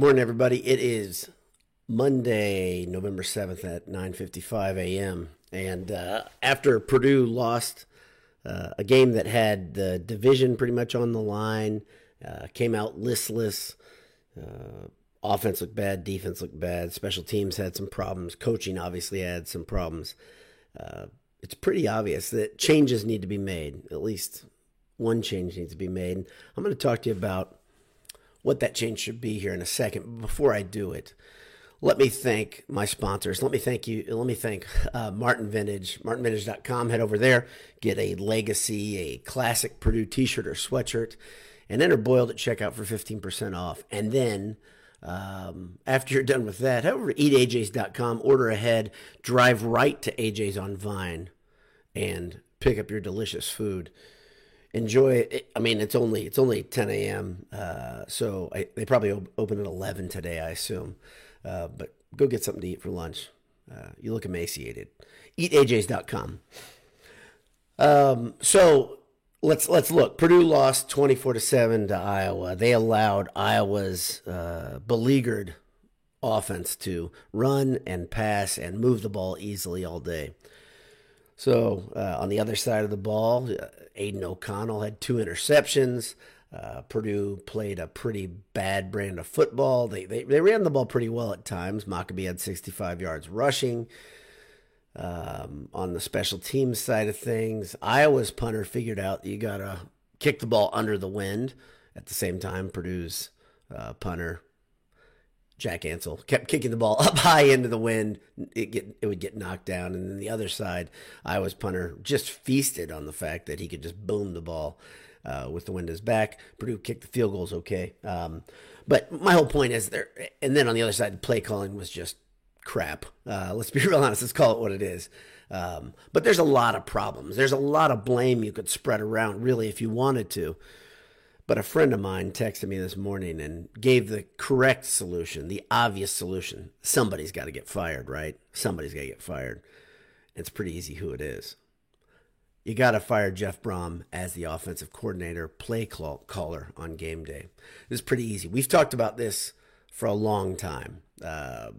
Good morning, everybody. It is Monday, November 7th at 9.55 a.m. And uh, after Purdue lost uh, a game that had the division pretty much on the line, uh, came out listless, uh, offense looked bad, defense looked bad, special teams had some problems, coaching obviously had some problems. Uh, it's pretty obvious that changes need to be made. At least one change needs to be made. I'm going to talk to you about what that change should be here in a second. Before I do it, let me thank my sponsors. Let me thank you. Let me thank uh, Martin Vintage, martinvintage.com. Head over there, get a legacy, a classic Purdue t shirt or sweatshirt, and enter Boiled at checkout for 15% off. And then um, after you're done with that, head over to eatajs.com, order ahead, drive right to AJ's on Vine, and pick up your delicious food enjoy it. I mean, it's only it's only 10 a.m. Uh, so I, they probably op- open at 11 today, I assume. Uh, but go get something to eat for lunch. Uh, you look emaciated. EatAJ's.com. Um, so let's let's look. Purdue lost 24 to seven to Iowa. They allowed Iowa's uh, beleaguered offense to run and pass and move the ball easily all day. So uh, on the other side of the ball, Aidan O'Connell had two interceptions. Uh, Purdue played a pretty bad brand of football. They, they they ran the ball pretty well at times. Mockobee had 65 yards rushing. Um, on the special teams side of things, Iowa's punter figured out you gotta kick the ball under the wind. At the same time, Purdue's uh, punter Jack Ansel kept kicking the ball up high into the wind. It get it would get knocked down, and then the other side, Iowa's punter just feasted on the fact that he could just boom the ball uh, with the wind his back. Purdue kicked the field goals okay, um, but my whole point is there. And then on the other side, the play calling was just crap. Uh, let's be real honest. Let's call it what it is. Um, but there's a lot of problems. There's a lot of blame you could spread around, really, if you wanted to. But a friend of mine texted me this morning and gave the correct solution, the obvious solution. Somebody's got to get fired, right? Somebody's got to get fired. It's pretty easy who it is. You got to fire Jeff Brohm as the offensive coordinator, play caller on game day. Is pretty easy. We've talked about this for a long time. Uh,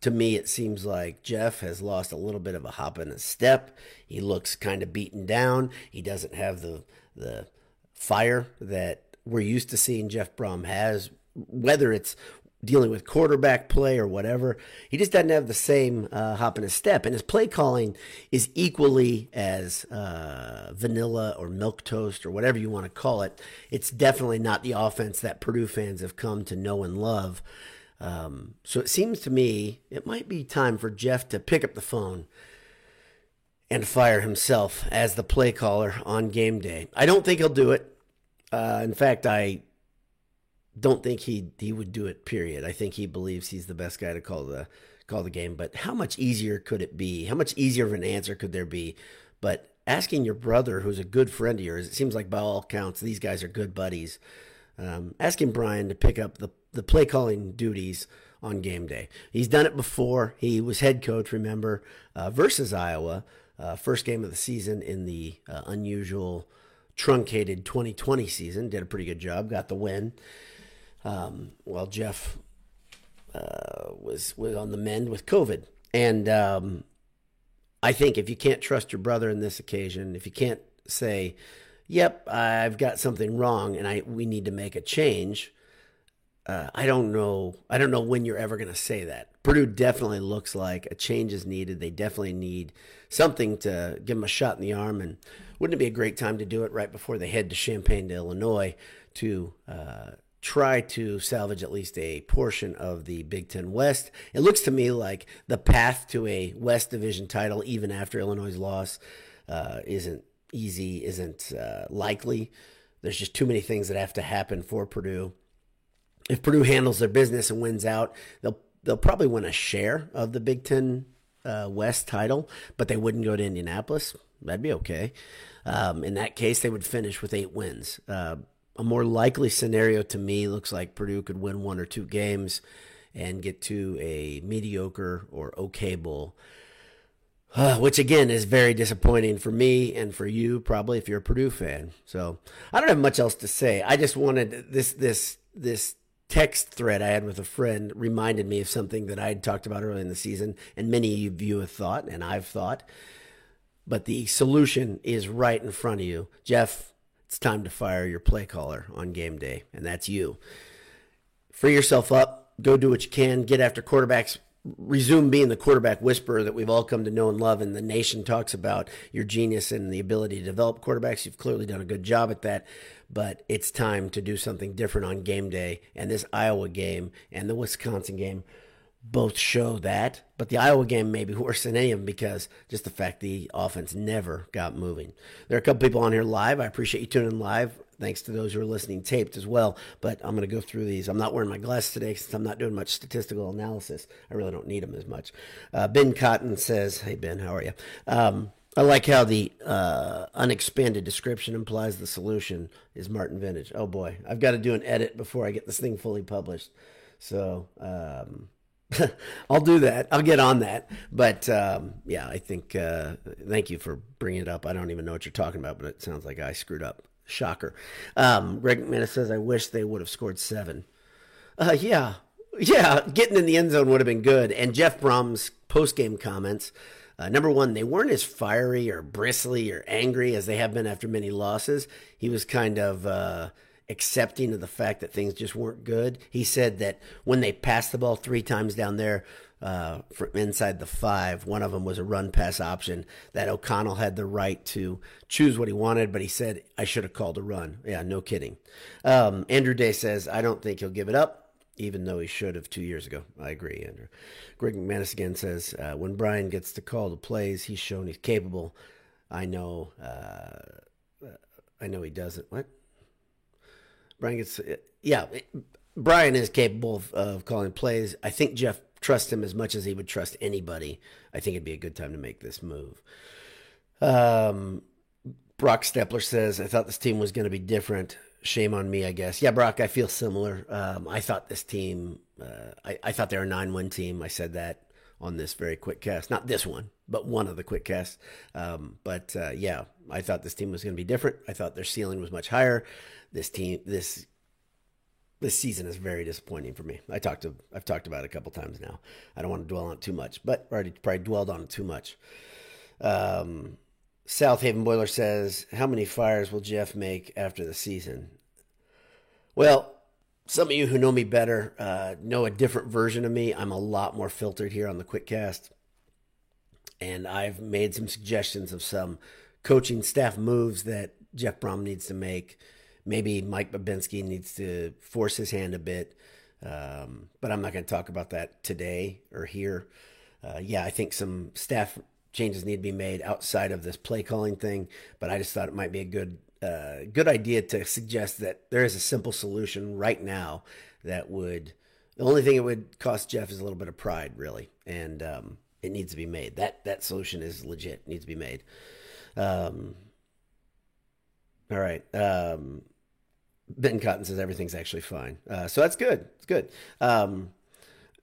to me, it seems like Jeff has lost a little bit of a hop in his step. He looks kind of beaten down. He doesn't have the the fire that we're used to seeing Jeff Brohm has, whether it's dealing with quarterback play or whatever. He just doesn't have the same uh, hop in his step, and his play calling is equally as uh, vanilla or milk toast or whatever you want to call it. It's definitely not the offense that Purdue fans have come to know and love. Um, so it seems to me it might be time for Jeff to pick up the phone and fire himself as the play caller on game day. I don't think he'll do it. Uh, in fact, I don't think he he would do it. Period. I think he believes he's the best guy to call the call the game. But how much easier could it be? How much easier of an answer could there be? But asking your brother, who's a good friend of yours, it seems like by all accounts these guys are good buddies. Um, asking Brian to pick up the the play calling duties on game day. He's done it before. He was head coach, remember, uh, versus Iowa, uh, first game of the season in the uh, unusual truncated 2020 season. Did a pretty good job, got the win. Um, well, Jeff uh, was was on the mend with COVID, and um, I think if you can't trust your brother in this occasion, if you can't say, "Yep, I've got something wrong, and I we need to make a change," uh, I don't know. I don't know when you're ever going to say that. Purdue definitely looks like a change is needed. They definitely need something to give them a shot in the arm. And wouldn't it be a great time to do it right before they head to Champaign, to Illinois, to uh, try to salvage at least a portion of the Big Ten West? It looks to me like the path to a West Division title, even after Illinois' loss, uh, isn't easy, isn't uh, likely. There's just too many things that have to happen for Purdue if Purdue handles their business and wins out, they'll they'll probably win a share of the Big Ten uh, West title, but they wouldn't go to Indianapolis. That'd be okay. Um, in that case, they would finish with eight wins. Uh, a more likely scenario to me looks like Purdue could win one or two games and get to a mediocre or okay bowl. Uh, which again is very disappointing for me and for you, probably if you're a Purdue fan. So I don't have much else to say. I just wanted this this this text thread I had with a friend reminded me of something that I had talked about early in the season, and many of you have thought, and I've thought. But the solution is right in front of you. Jeff, it's time to fire your play caller on game day, and that's you. Free yourself up, go do what you can, get after quarterbacks resume being the quarterback whisperer that we've all come to know and love and the nation talks about your genius and the ability to develop quarterbacks. You've clearly done a good job at that but it's time to do something different on game day. And this iowa game and the wisconsin game both show that but the iowa game may be worse than any of them because just the fact the offense never got moving. There are a couple people on here live. I appreciate you tuning in live thanks to those who are listening taped as well. But I'm going to go through these. I'm not wearing my glasses today since I'm not doing much statistical analysis. I really don't need them as much. Uh, ben Cotton says, Hey, Ben, how are you? Um, I like how the uh, unexpanded description implies the solution is Martin Vintage. Oh boy, I've got to do an edit before I get this thing fully published. So um, I'll do that. I'll get on that. But um, yeah, I think uh, thank you for bringing it up. I don't even know what you're talking about, but it sounds like I screwed up. Shocker. Um, Greg McManus says, I wish they would have scored seven. Uh, yeah. Yeah, getting in the end zone would have been good. And Jeff Brohm's post game comments uh, number one, they weren't as fiery or bristly or angry as they have been after many losses. He was kind of uh, accepting of the fact that things just weren't good. He said that when they passed the ball three times down there, uh, from inside the five. One of them was a run pass option that O'Connell had the right to choose what he wanted, but he said, I should have called a run. Yeah, no kidding. Um, Andrew Day says, I don't think he'll give it up. Even though he should have two years ago. I agree, Andrew. Greg McManus again says, uh, when Brian gets to call the plays, he's shown he's capable. I know, uh, I know he doesn't. What? Brian gets, yeah, Brian is capable of, of calling plays. I think Jeff trust him as much as he would trust anybody, I think it'd be a good time to make this move. Um, Brock Stepler says, I thought this team was going to be different. Shame on me, I guess. Yeah, Brock, I feel similar. Um, I thought this team, uh, I, I, thought they were a 9 1 team. I said that on this very quick cast. Not this one, but one of the quick casts. Um, but uh, yeah, I thought this team was going to be different. I thought their ceiling was much higher. This team, this this season is very disappointing for me. I talked to I've talked about it a couple times now. I don't want to dwell on it too much, but already probably dwelled on it too much. Um, South Haven Boiler says, "How many fires will Jeff make after the season?" Well, some of you who know me better uh, know a different version of me. I'm a lot more filtered here on the QuickCast, and I've made some suggestions of some coaching staff moves that Jeff Brohm needs to make maybe Mike Bobinski needs to force his hand a bit. Um, but I'm not going to talk about that today or here. Uh, yeah, I think some staff changes need to be made outside of this play calling thing. But I just thought it might be a good uh, good idea to suggest that there is a simple solution right now that would. The only thing it would cost Jeff is a little bit of pride, really, and um, it needs to be made. That that solution is legit. It needs to be made. Um, all right. Um, Ben Cotton says everything's actually fine. Uh, so that's good. It's good. Um,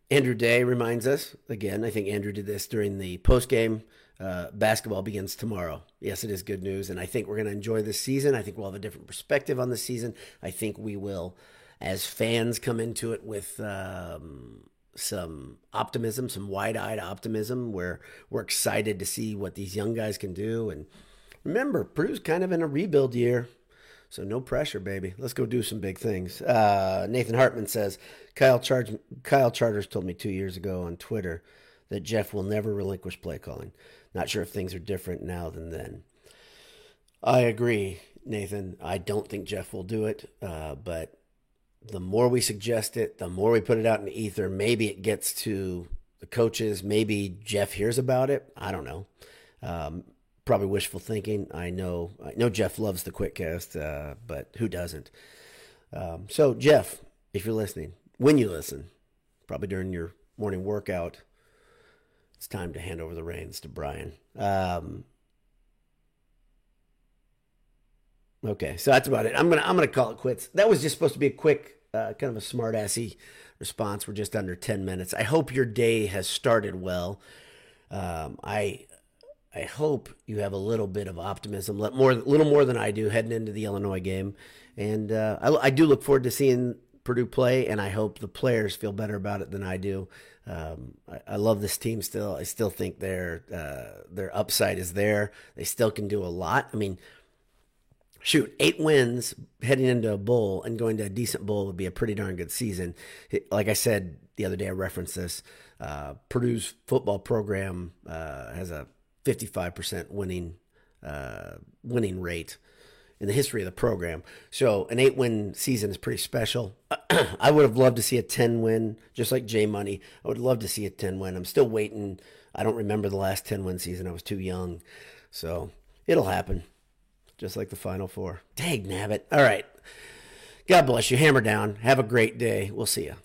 Andrew Day reminds us again. I think Andrew did this during the post game. Uh, basketball begins tomorrow. Yes, it is good news, and I think we're going to enjoy this season. I think we'll have a different perspective on the season. I think we will, as fans, come into it with um, some optimism, some wide-eyed optimism, where we're excited to see what these young guys can do. And remember, Purdue's kind of in a rebuild year. So no pressure, baby. Let's go do some big things. Uh, Nathan Hartman says Kyle Charge, Kyle Charters told me two years ago on Twitter that Jeff will never relinquish play calling. Not sure if things are different now than then. I agree, Nathan. I don't think Jeff will do it, uh, but the more we suggest it, the more we put it out in the ether. Maybe it gets to the coaches. Maybe Jeff hears about it. I don't know. Um, probably wishful thinking. I know I know Jeff loves the QuickCast, uh, but who doesn't? Um, so Jeff, if you're listening, when you listen, probably during your morning workout, it's time to hand over the reins to Brian. Um, okay, so that's about it. I'm gonna I'm gonna call it quits. That was just supposed to be a quick, uh, kind of a smart assy response. We're just under 10 minutes. I hope your day has started well. Um, I I hope you have a little bit of optimism, more, little more than I do, heading into the Illinois game. And uh, I, I, do look forward to seeing Purdue play, and I hope the players feel better about it than I do. Um, I, I, love this team still. I still think their uh, their upside is there. They still can do a lot. I mean, shoot, eight wins heading into a bowl and going to a decent bowl would be a pretty darn good season. Like I said the other day, I referenced this. Uh, Purdue's football program uh, has a 55% winning uh, winning rate in the history of the program. So an eight win season is pretty special. I would have loved to see a 10 win, just like J Money. I would love to see a 10 win. I'm still waiting. I don't remember the last 10 win season. I was too young. So it'll happen just like the Final Four. Dang nabbit. All right. God bless you. Hammer down. Have a great day. We'll see you.